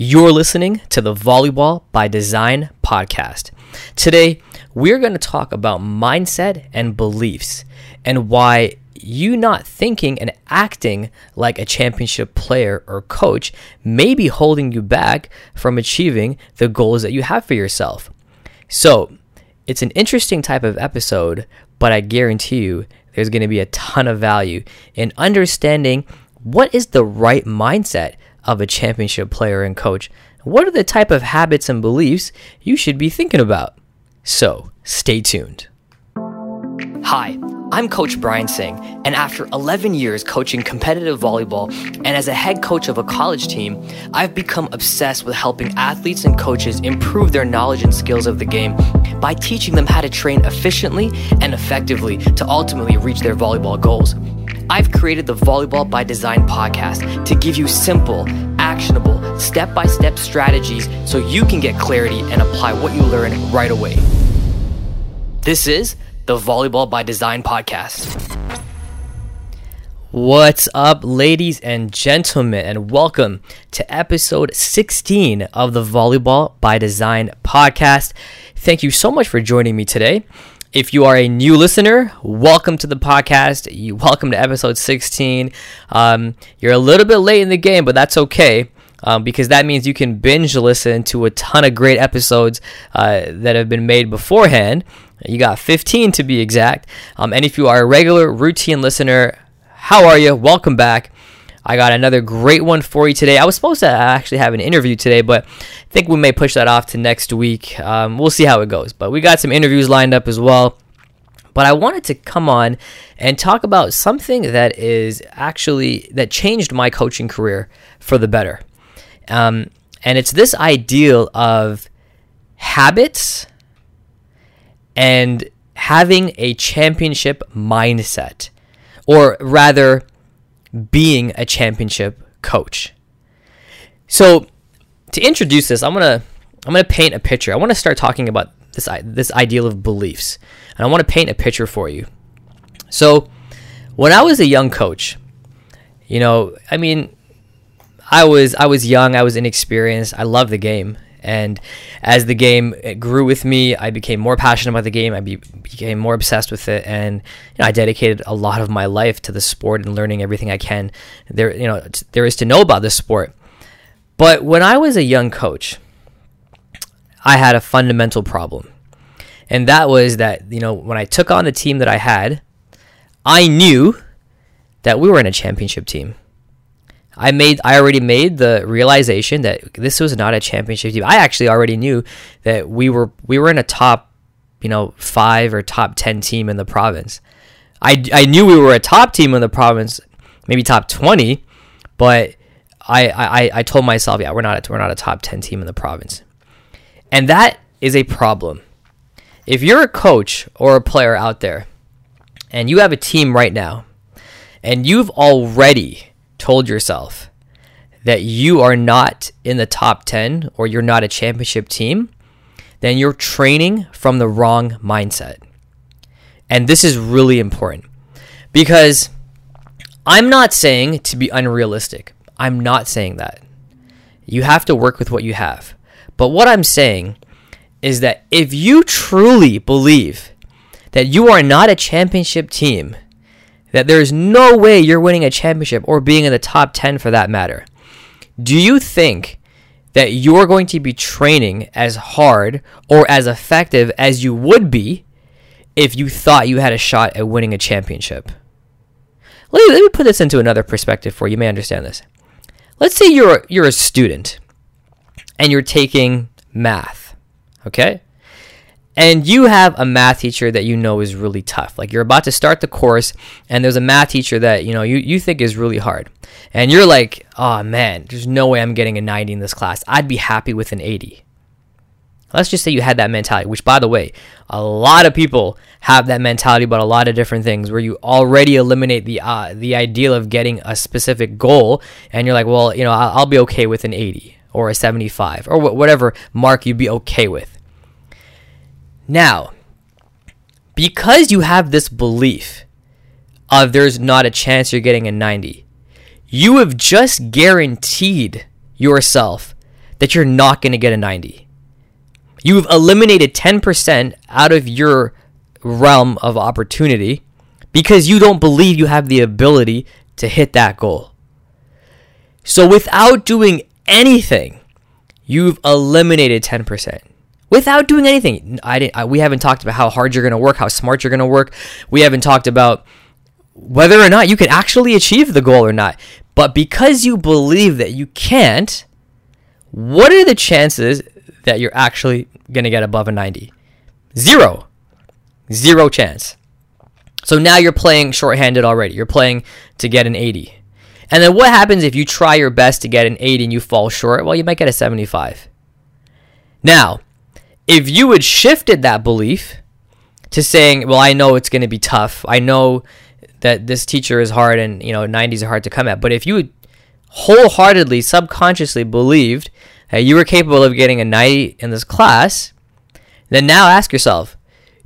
You're listening to the Volleyball by Design podcast. Today, we're going to talk about mindset and beliefs and why you not thinking and acting like a championship player or coach may be holding you back from achieving the goals that you have for yourself. So, it's an interesting type of episode, but I guarantee you there's going to be a ton of value in understanding what is the right mindset of a championship player and coach. What are the type of habits and beliefs you should be thinking about? So, stay tuned. Hi, I'm Coach Brian Singh, and after 11 years coaching competitive volleyball and as a head coach of a college team, I've become obsessed with helping athletes and coaches improve their knowledge and skills of the game by teaching them how to train efficiently and effectively to ultimately reach their volleyball goals. I've created the Volleyball by Design podcast to give you simple, actionable, step by step strategies so you can get clarity and apply what you learn right away. This is the Volleyball by Design podcast. What's up, ladies and gentlemen, and welcome to episode 16 of the Volleyball by Design podcast. Thank you so much for joining me today. If you are a new listener, welcome to the podcast. You welcome to episode 16. Um, you're a little bit late in the game, but that's okay. Um, because that means you can binge listen to a ton of great episodes uh, that have been made beforehand. You got 15 to be exact. Um, and if you are a regular routine listener, how are you? Welcome back. I got another great one for you today. I was supposed to actually have an interview today, but I think we may push that off to next week. Um, we'll see how it goes. But we got some interviews lined up as well. But I wanted to come on and talk about something that is actually that changed my coaching career for the better. Um, and it's this ideal of habits and having a championship mindset, or rather, being a championship coach. So, to introduce this, I'm gonna I'm gonna paint a picture. I want to start talking about this this ideal of beliefs, and I want to paint a picture for you. So, when I was a young coach, you know, I mean, I was I was young, I was inexperienced. I loved the game, and as the game eh, grew with me, I became more passionate about the game. I be, became more obsessed with it, and you know, I dedicated a lot of my life to the sport and learning everything I can there. You know, there is to know about this sport. But when I was a young coach, I had a fundamental problem, and that was that you know when I took on the team that I had, I knew that we were in a championship team. I made I already made the realization that this was not a championship team. I actually already knew that we were we were in a top, you know, 5 or top 10 team in the province. I I knew we were a top team in the province, maybe top 20, but I I I told myself, yeah, we're not a, we're not a top 10 team in the province. And that is a problem. If you're a coach or a player out there and you have a team right now and you've already told yourself that you are not in the top 10 or you're not a championship team, then you're training from the wrong mindset. And this is really important because I'm not saying to be unrealistic. I'm not saying that. You have to work with what you have. But what I'm saying is that if you truly believe that you are not a championship team, that there's no way you're winning a championship or being in the top 10 for that matter. Do you think that you're going to be training as hard or as effective as you would be if you thought you had a shot at winning a championship? Let me, let me put this into another perspective for you. you may understand this. Let's say you're you're a student and you're taking math, okay? And you have a math teacher that you know is really tough. Like you're about to start the course and there's a math teacher that you know you, you think is really hard. And you're like oh man there's no way i'm getting a 90 in this class. I'd be happy with an 80 let's just say you had that mentality which by the way a lot of people have that mentality about a lot of different things where you already eliminate the uh, the ideal of getting a specific goal and you're like well you know i'll, I'll be okay with an 80 or a 75 or wh- whatever mark you'd be okay with now, because you have this belief of there's not a chance you're getting a 90, you have just guaranteed yourself that you're not going to get a 90. You've eliminated 10% out of your realm of opportunity because you don't believe you have the ability to hit that goal. So without doing anything, you've eliminated 10%. Without doing anything. I didn't I, we haven't talked about how hard you're going to work, how smart you're going to work. We haven't talked about whether or not you can actually achieve the goal or not. But because you believe that you can't, what are the chances that you're actually going to get above a 90? Zero. Zero chance. So now you're playing shorthanded already. You're playing to get an 80. And then what happens if you try your best to get an 80 and you fall short? Well, you might get a 75. Now, if you had shifted that belief to saying, well, I know it's going to be tough. I know that this teacher is hard and, you know, 90s are hard to come at. But if you wholeheartedly, subconsciously believed that you were capable of getting a 90 in this class, then now ask yourself,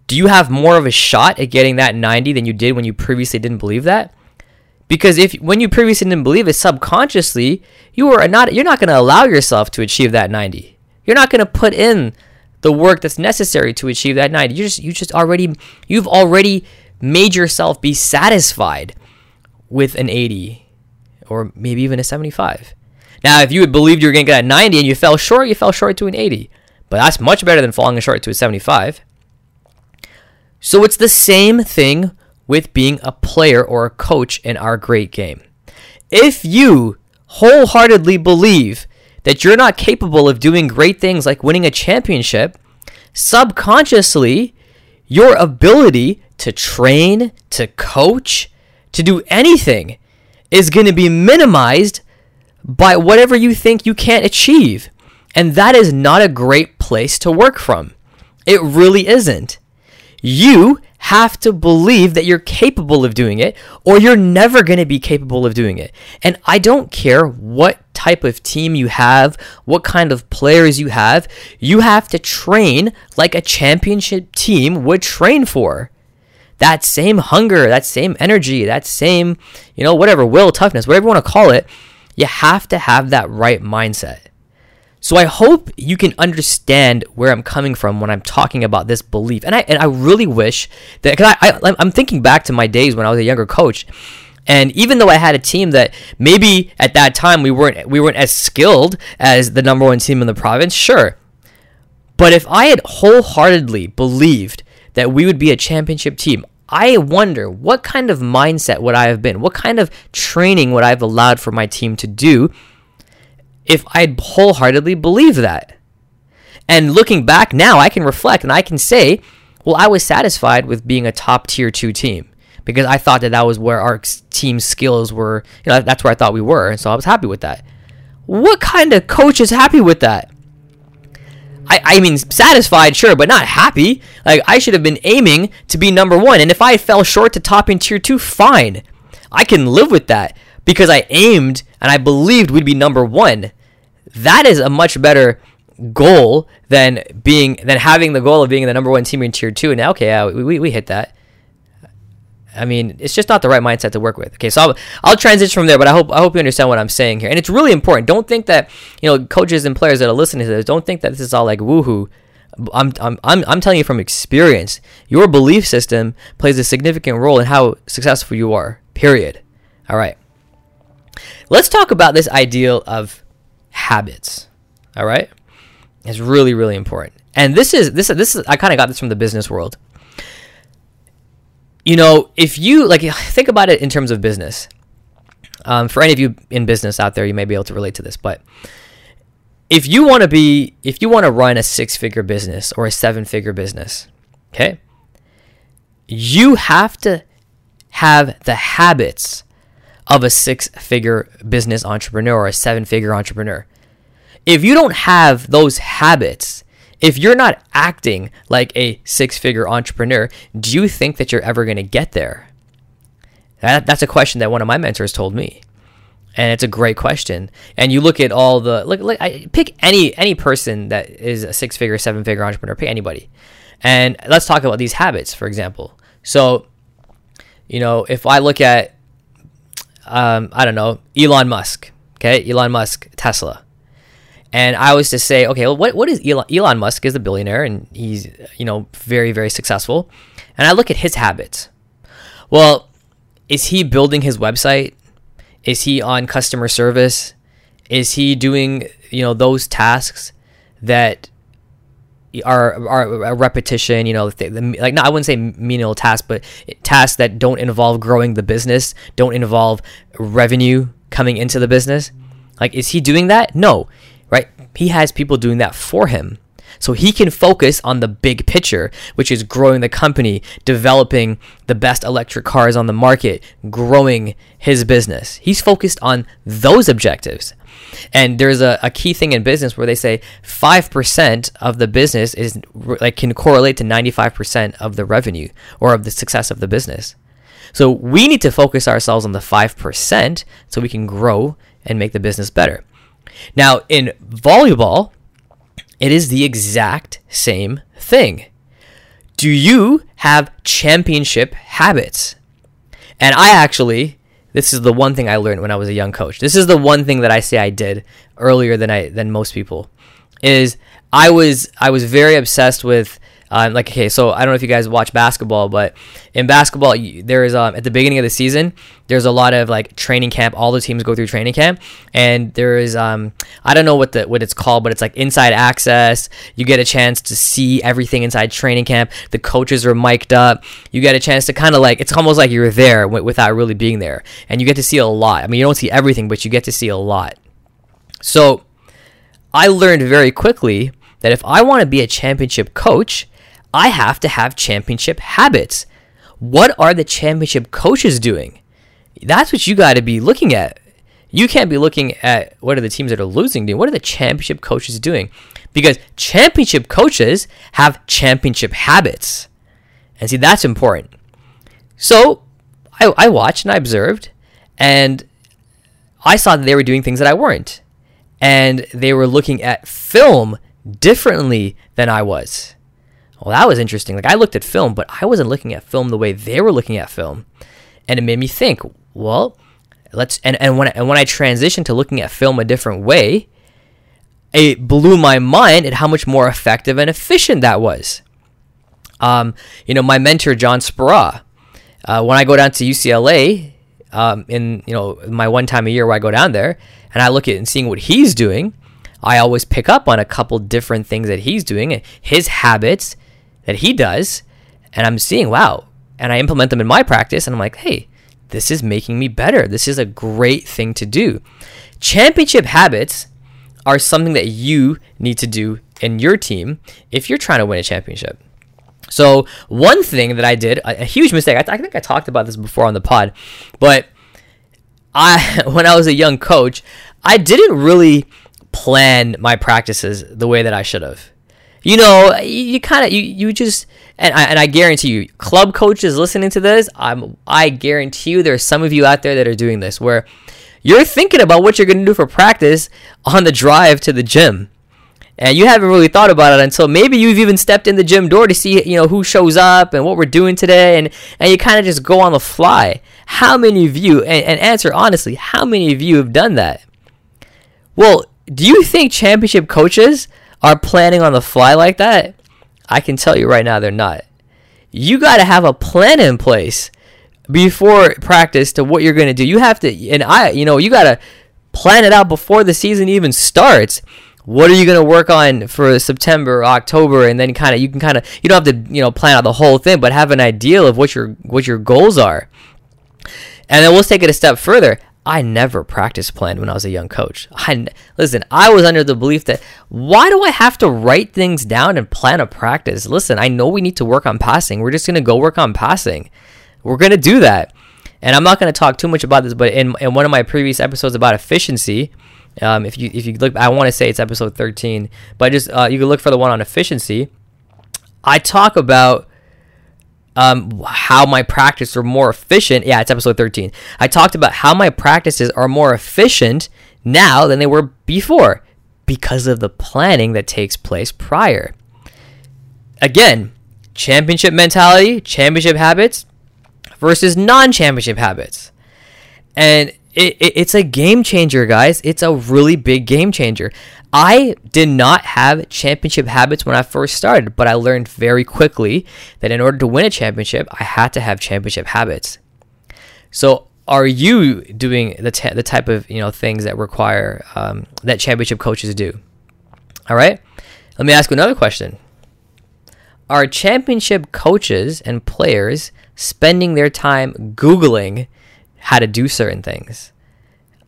do you have more of a shot at getting that 90 than you did when you previously didn't believe that? Because if when you previously didn't believe it subconsciously, you are not you're not going to allow yourself to achieve that 90. You're not going to put in the work that's necessary to achieve that 90. You just you just already you've already made yourself be satisfied with an 80 or maybe even a 75. Now, if you had believed you were going to get a 90 and you fell short, you fell short to an 80. But that's much better than falling short to a 75. So it's the same thing with being a player or a coach in our great game. If you wholeheartedly believe that you're not capable of doing great things like winning a championship, subconsciously, your ability to train, to coach, to do anything is going to be minimized by whatever you think you can't achieve. And that is not a great place to work from. It really isn't. You have to believe that you're capable of doing it, or you're never going to be capable of doing it. And I don't care what type of team you have, what kind of players you have, you have to train like a championship team would train for. That same hunger, that same energy, that same, you know, whatever, will, toughness, whatever you want to call it, you have to have that right mindset. So I hope you can understand where I'm coming from when I'm talking about this belief. And I and I really wish that because I, I I'm thinking back to my days when I was a younger coach. And even though I had a team that maybe at that time we weren't we weren't as skilled as the number one team in the province, sure. But if I had wholeheartedly believed that we would be a championship team, I wonder what kind of mindset would I have been? What kind of training would I have allowed for my team to do if I'd wholeheartedly believed that. And looking back now, I can reflect and I can say, well, I was satisfied with being a top tier two team because I thought that that was where our team skills were. You know, that's where I thought we were, and so I was happy with that. What kind of coach is happy with that? I, I mean, satisfied, sure, but not happy. Like, I should have been aiming to be number one. And if I fell short to topping tier two, fine. I can live with that because I aimed and I believed we'd be number one. That is a much better goal than being than having the goal of being the number one team in tier two. And now, okay, yeah, we, we hit that. I mean, it's just not the right mindset to work with. Okay, so I'll, I'll transition from there, but I hope I hope you understand what I'm saying here. And it's really important. Don't think that you know coaches and players that are listening to this. Don't think that this is all like woohoo. I'm, I'm, I'm, I'm telling you from experience, your belief system plays a significant role in how successful you are, period. All right. Let's talk about this ideal of habits. All right? It's really, really important. And this is this this is I kind of got this from the business world. You know, if you like think about it in terms of business. Um, for any of you in business out there, you may be able to relate to this, but if you want to be if you want to run a six-figure business or a seven-figure business, okay? You have to have the habits of a six figure business entrepreneur or a seven figure entrepreneur. If you don't have those habits, if you're not acting like a six figure entrepreneur, do you think that you're ever going to get there? That, that's a question that one of my mentors told me. And it's a great question. And you look at all the look, look I, pick any any person that is a six figure, seven figure entrepreneur. Pick anybody, and let's talk about these habits, for example. So, you know, if I look at um, I don't know, Elon Musk. Okay, Elon Musk, Tesla. and I was to say, okay, well, what what is Elon? Elon Musk is a billionaire and he's you know very very successful, and I look at his habits. Well, is he building his website? Is he on customer service? Is he doing you know those tasks that are are a repetition? You know, like no, I wouldn't say menial tasks, but tasks that don't involve growing the business, don't involve revenue coming into the business. Like, is he doing that? No, right? He has people doing that for him. So he can focus on the big picture, which is growing the company, developing the best electric cars on the market, growing his business. He's focused on those objectives. And there's a, a key thing in business where they say 5% of the business is like can correlate to 95% of the revenue or of the success of the business. So we need to focus ourselves on the 5% so we can grow and make the business better. Now, in volleyball, it is the exact same thing. Do you have championship habits? And I actually this is the one thing I learned when I was a young coach. This is the one thing that I say I did earlier than I than most people. Is I was I was very obsessed with uh, like okay, so I don't know if you guys watch basketball, but in basketball there is um, at the beginning of the season there's a lot of like training camp. All the teams go through training camp, and there is um I don't know what the what it's called, but it's like inside access. You get a chance to see everything inside training camp. The coaches are mic'd up. You get a chance to kind of like it's almost like you're there w- without really being there, and you get to see a lot. I mean, you don't see everything, but you get to see a lot. So I learned very quickly that if I want to be a championship coach, I have to have championship habits. What are the championship coaches doing? That's what you got to be looking at. You can't be looking at what are the teams that are losing doing. What are the championship coaches doing? Because championship coaches have championship habits. And see, that's important. So I, I watched and I observed, and I saw that they were doing things that I weren't. And they were looking at film differently than I was. Well, that was interesting. Like I looked at film, but I wasn't looking at film the way they were looking at film, and it made me think. Well, let's and and when and when I transitioned to looking at film a different way, it blew my mind at how much more effective and efficient that was. Um, you know, my mentor John Speraw. Uh, when I go down to UCLA, um, in you know my one time a year where I go down there, and I look at and seeing what he's doing, I always pick up on a couple different things that he's doing, his habits, that he does, and I'm seeing, wow, and I implement them in my practice, and I'm like, hey, this is making me better. This is a great thing to do. Championship habits are something that you need to do in your team if you're trying to win a championship. So, one thing that I did, a, a huge mistake, I, th- I think I talked about this before on the pod, but I, when I was a young coach, I didn't really plan my practices the way that I should have you know, you, you kind of you you just and I, and I guarantee you, club coaches listening to this, I'm I guarantee you, there's some of you out there that are doing this where you're thinking about what you're going to do for practice on the drive to the gym. And you haven't really thought about it until maybe you've even stepped in the gym door to see, you know, who shows up and what we're doing today, and and you kind of just go on the fly. How many of you, and, and answer honestly, how many of you have done that? Well, do you think championship coaches are planning on the fly like that, I can tell you right now they're not. You got to have a plan in place before practice to what you're going to do. You have to, and I, you know, you got to plan it out before the season even starts. What are you going to work on for September, October, and then kind of you can kind of you don't have to you know plan out the whole thing, but have an idea of what your what your goals are. And then we'll take it a step further. I never practice planned when I was a young coach. I listen, I was under the belief that why do I have to write things down and plan a practice? Listen, I know we need to work on passing. We're just going to go work on passing. We're going to do that. And I'm not going to talk too much about this, but in, in one of my previous episodes about efficiency, um, if you if you look, I want to say it's episode 13, but just uh, you can look for the one on efficiency. I talk about um, how my practices are more efficient. Yeah, it's episode 13. I talked about how my practices are more efficient now than they were before because of the planning that takes place prior. Again, championship mentality, championship habits versus non championship habits. And it, it, it's a game changer, guys. It's a really big game changer. I did not have championship habits when I first started, but I learned very quickly that in order to win a championship, I had to have championship habits. So, are you doing the, t- the type of you know things that require um, that championship coaches do? All right. Let me ask you another question. Are championship coaches and players spending their time Googling how to do certain things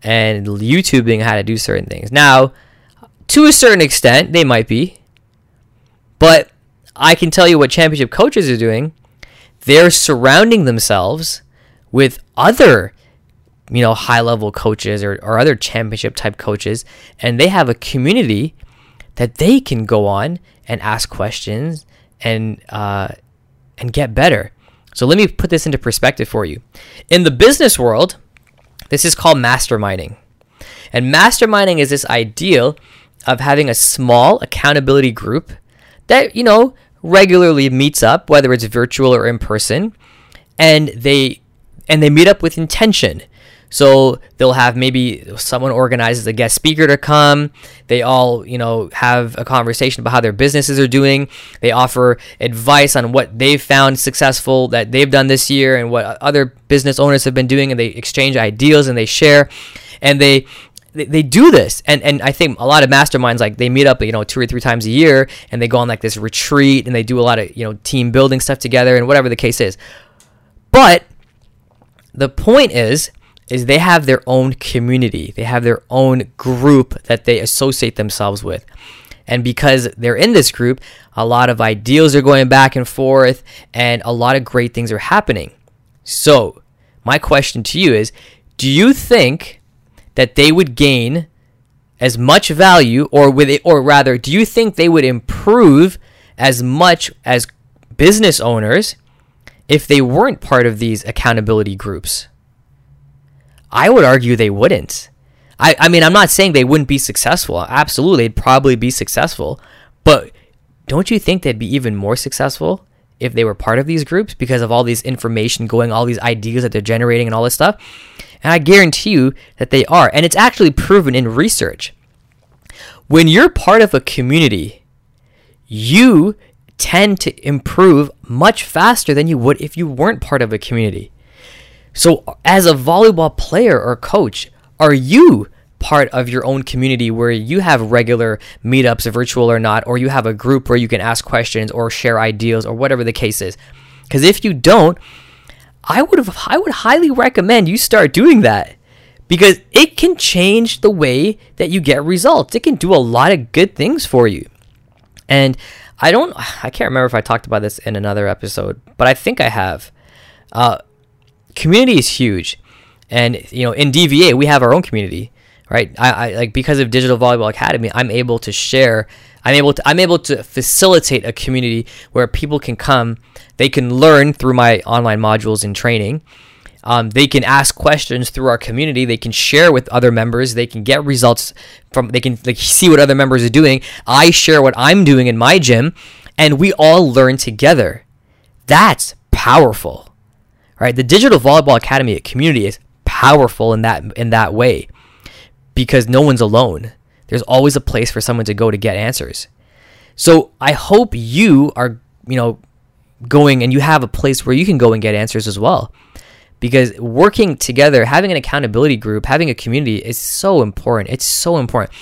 and YouTubing how to do certain things? Now, to a certain extent, they might be. But I can tell you what championship coaches are doing. They're surrounding themselves with other, you know, high level coaches or, or other championship type coaches, and they have a community that they can go on and ask questions and uh, and get better. So let me put this into perspective for you. In the business world, this is called masterminding. And masterminding is this ideal of having a small accountability group that, you know, regularly meets up, whether it's virtual or in person, and they and they meet up with intention. So they'll have maybe someone organizes a guest speaker to come. They all, you know, have a conversation about how their businesses are doing. They offer advice on what they've found successful that they've done this year and what other business owners have been doing and they exchange ideas and they share and they they, do this and and I think a lot of masterminds like they meet up you know two or three times a year and they go on like this retreat and they do a lot of you know team building stuff together and whatever the case is but the point is is they have their own community. They have their own group that they associate themselves with. And because they're in this group a lot of ideals are going back and forth and a lot of great things are happening. So my question to you is do you think that they would gain as much value or with it, or rather do you think they would improve as much as business owners if they weren't part of these accountability groups i would argue they wouldn't i, I mean i'm not saying they wouldn't be successful absolutely they'd probably be successful but don't you think they'd be even more successful if they were part of these groups because of all these information going all these ideas that they're generating and all this stuff and I guarantee you that they are. And it's actually proven in research. When you're part of a community, you tend to improve much faster than you would if you weren't part of a community. So, as a volleyball player or coach, are you part of your own community where you have regular meetups, virtual or not, or you have a group where you can ask questions or share ideas or whatever the case is? Because if you don't, I would I would highly recommend you start doing that because it can change the way that you get results. It can do a lot of good things for you. And I don't I can't remember if I talked about this in another episode, but I think I have. Uh, community is huge. And you know, in DVA we have our own community, right? I, I like because of Digital Volleyball Academy, I'm able to share I'm able to I'm able to facilitate a community where people can come, they can learn through my online modules and training. Um, they can ask questions through our community. They can share with other members. They can get results from. They can like see what other members are doing. I share what I'm doing in my gym, and we all learn together. That's powerful, right? The Digital Volleyball Academy community is powerful in that in that way because no one's alone. There's always a place for someone to go to get answers. So I hope you are, you know, going and you have a place where you can go and get answers as well. Because working together, having an accountability group, having a community is so important. It's so important.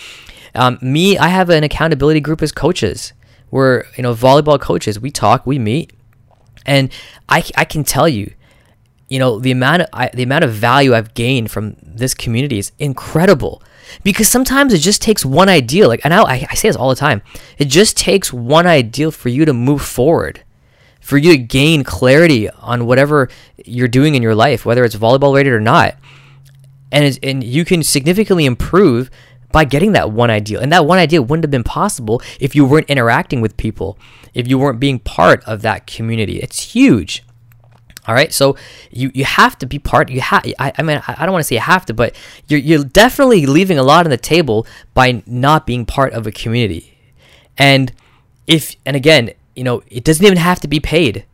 Um, me, I have an accountability group as coaches. We're, you know, volleyball coaches. We talk, we meet, and I, I can tell you, you know, the amount of I, the amount of value I've gained from this community is incredible. Because sometimes it just takes one ideal like and I, I say this all the time it just takes one ideal for you to move forward for you to gain clarity on whatever you're doing in your life whether it's volleyball related or not. And and you can significantly improve by getting that one ideal. And that one idea wouldn't have been possible if you weren't interacting with people if you weren't being part of that community. It's huge all right, so you, you have to be part. You have. I, I mean, I don't want to say you have to, but you're you're definitely leaving a lot on the table by not being part of a community. And if and again, you know, it doesn't even have to be paid.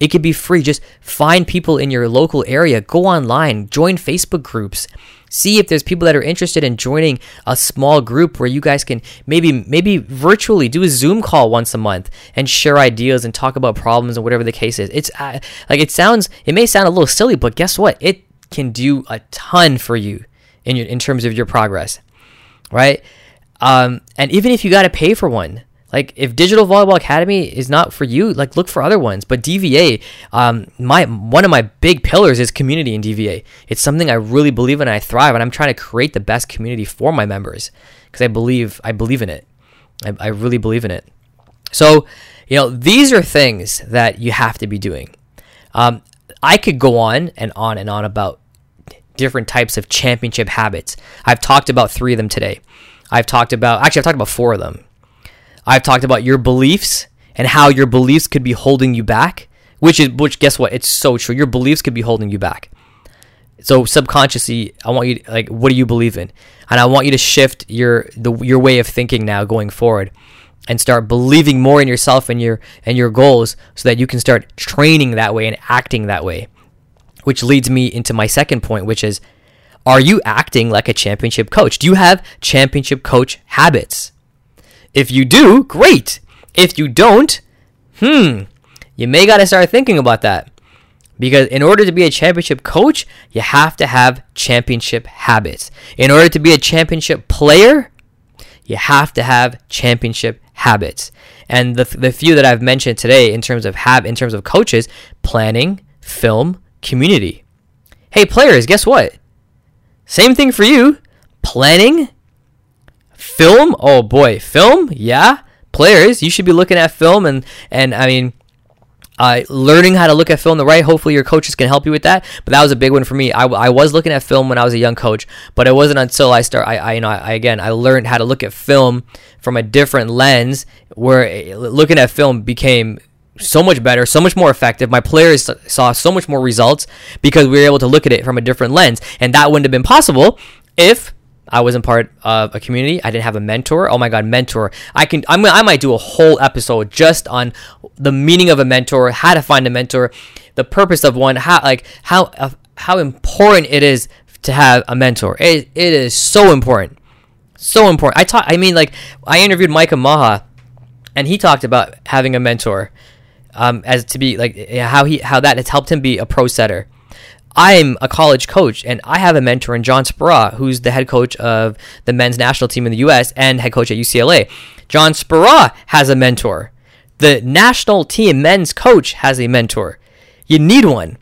It could be free. Just find people in your local area. Go online. Join Facebook groups. See if there's people that are interested in joining a small group where you guys can maybe maybe virtually do a zoom call once a month and share ideas and talk about problems and whatever the case is. It's uh, like it sounds it may sound a little silly but guess what? It can do a ton for you in your, in terms of your progress right? Um, and even if you got to pay for one like if Digital Volleyball Academy is not for you, like look for other ones. But DVA, um, my one of my big pillars is community in DVA. It's something I really believe in. I thrive, and I'm trying to create the best community for my members because I believe I believe in it. I, I really believe in it. So, you know, these are things that you have to be doing. Um, I could go on and on and on about different types of championship habits. I've talked about three of them today. I've talked about actually I've talked about four of them. I've talked about your beliefs and how your beliefs could be holding you back, which is which guess what? It's so true. Your beliefs could be holding you back. So subconsciously, I want you to, like what do you believe in? And I want you to shift your the your way of thinking now going forward and start believing more in yourself and your and your goals so that you can start training that way and acting that way. Which leads me into my second point, which is are you acting like a championship coach? Do you have championship coach habits? If you do, great. If you don't, hmm, you may got to start thinking about that. Because in order to be a championship coach, you have to have championship habits. In order to be a championship player, you have to have championship habits. And the, the few that I've mentioned today in terms of have in terms of coaches, planning, film, community. Hey players, guess what? Same thing for you. Planning, film oh boy film yeah players you should be looking at film and and i mean uh, learning how to look at film the right hopefully your coaches can help you with that but that was a big one for me I, I was looking at film when i was a young coach but it wasn't until i start i, I you know I, again i learned how to look at film from a different lens where eh, looking at film became so much better, so much more effective. My players saw so much more results because we were able to look at it from a different lens. And that wouldn't have been possible if I wasn't part of a community. I didn't have a mentor. Oh my god, mentor! I can. I'm. I might do a whole episode just on the meaning of a mentor, how to find a mentor, the purpose of one, how like how uh, how important it is to have a mentor. It, it is so important, so important. I talk. I mean, like I interviewed Micah Ma'a, and he talked about having a mentor, um, as to be like how he how that has helped him be a pro setter. I'm a college coach and I have a mentor in John Speraw, who's the head coach of the men's national team in the US and head coach at UCLA. John Speraw has a mentor. The national team men's coach has a mentor. You need one.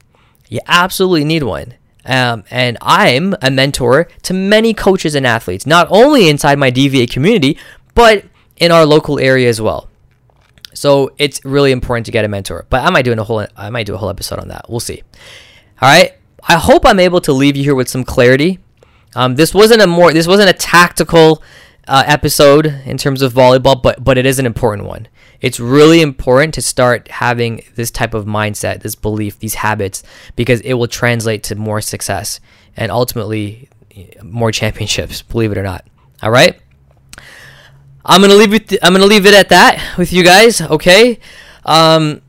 You absolutely need one. Um, and I'm a mentor to many coaches and athletes, not only inside my DVA community, but in our local area as well. So it's really important to get a mentor. But I might do a whole I might do a whole episode on that. We'll see. All right. I hope I'm able to leave you here with some clarity. Um, this wasn't a more this wasn't a tactical uh, episode in terms of volleyball, but but it is an important one. It's really important to start having this type of mindset, this belief, these habits, because it will translate to more success and ultimately more championships. Believe it or not. All right. I'm gonna leave it. I'm gonna leave it at that with you guys. Okay. Um,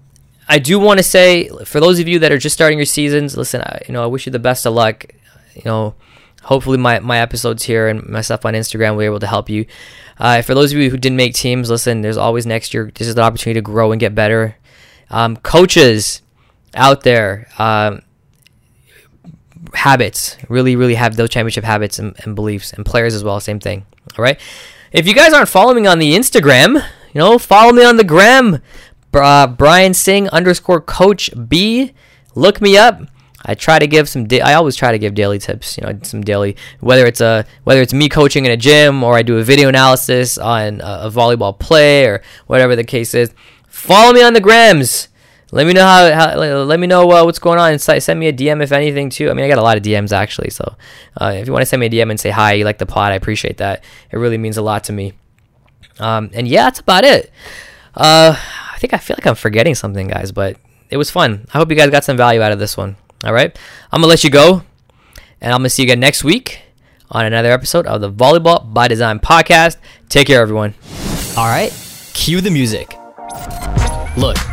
I do want to say for those of you that are just starting your seasons, listen, I, you know, I wish you the best of luck. You know, hopefully my, my episodes here and my stuff on Instagram will be able to help you. Uh, for those of you who didn't make teams, listen, there's always next year. This is the opportunity to grow and get better. Um, coaches out there, um, habits, really, really have those championship habits and, and beliefs, and players as well, same thing. All right. If you guys aren't following me on the Instagram, you know, follow me on the gram uh, Brian Singh underscore Coach B. Look me up. I try to give some. I always try to give daily tips. You know, some daily whether it's a whether it's me coaching in a gym or I do a video analysis on a, a volleyball play or whatever the case is. Follow me on the grams. Let me know how. how let me know uh, what's going on. Send me a DM if anything too. I mean, I got a lot of DMs actually. So uh, if you want to send me a DM and say hi, you like the pod, I appreciate that. It really means a lot to me. Um, and yeah, that's about it. Uh, think I feel like I'm forgetting something, guys, but it was fun. I hope you guys got some value out of this one. All right. I'm going to let you go, and I'm going to see you again next week on another episode of the Volleyball by Design podcast. Take care, everyone. All right. Cue the music. Look.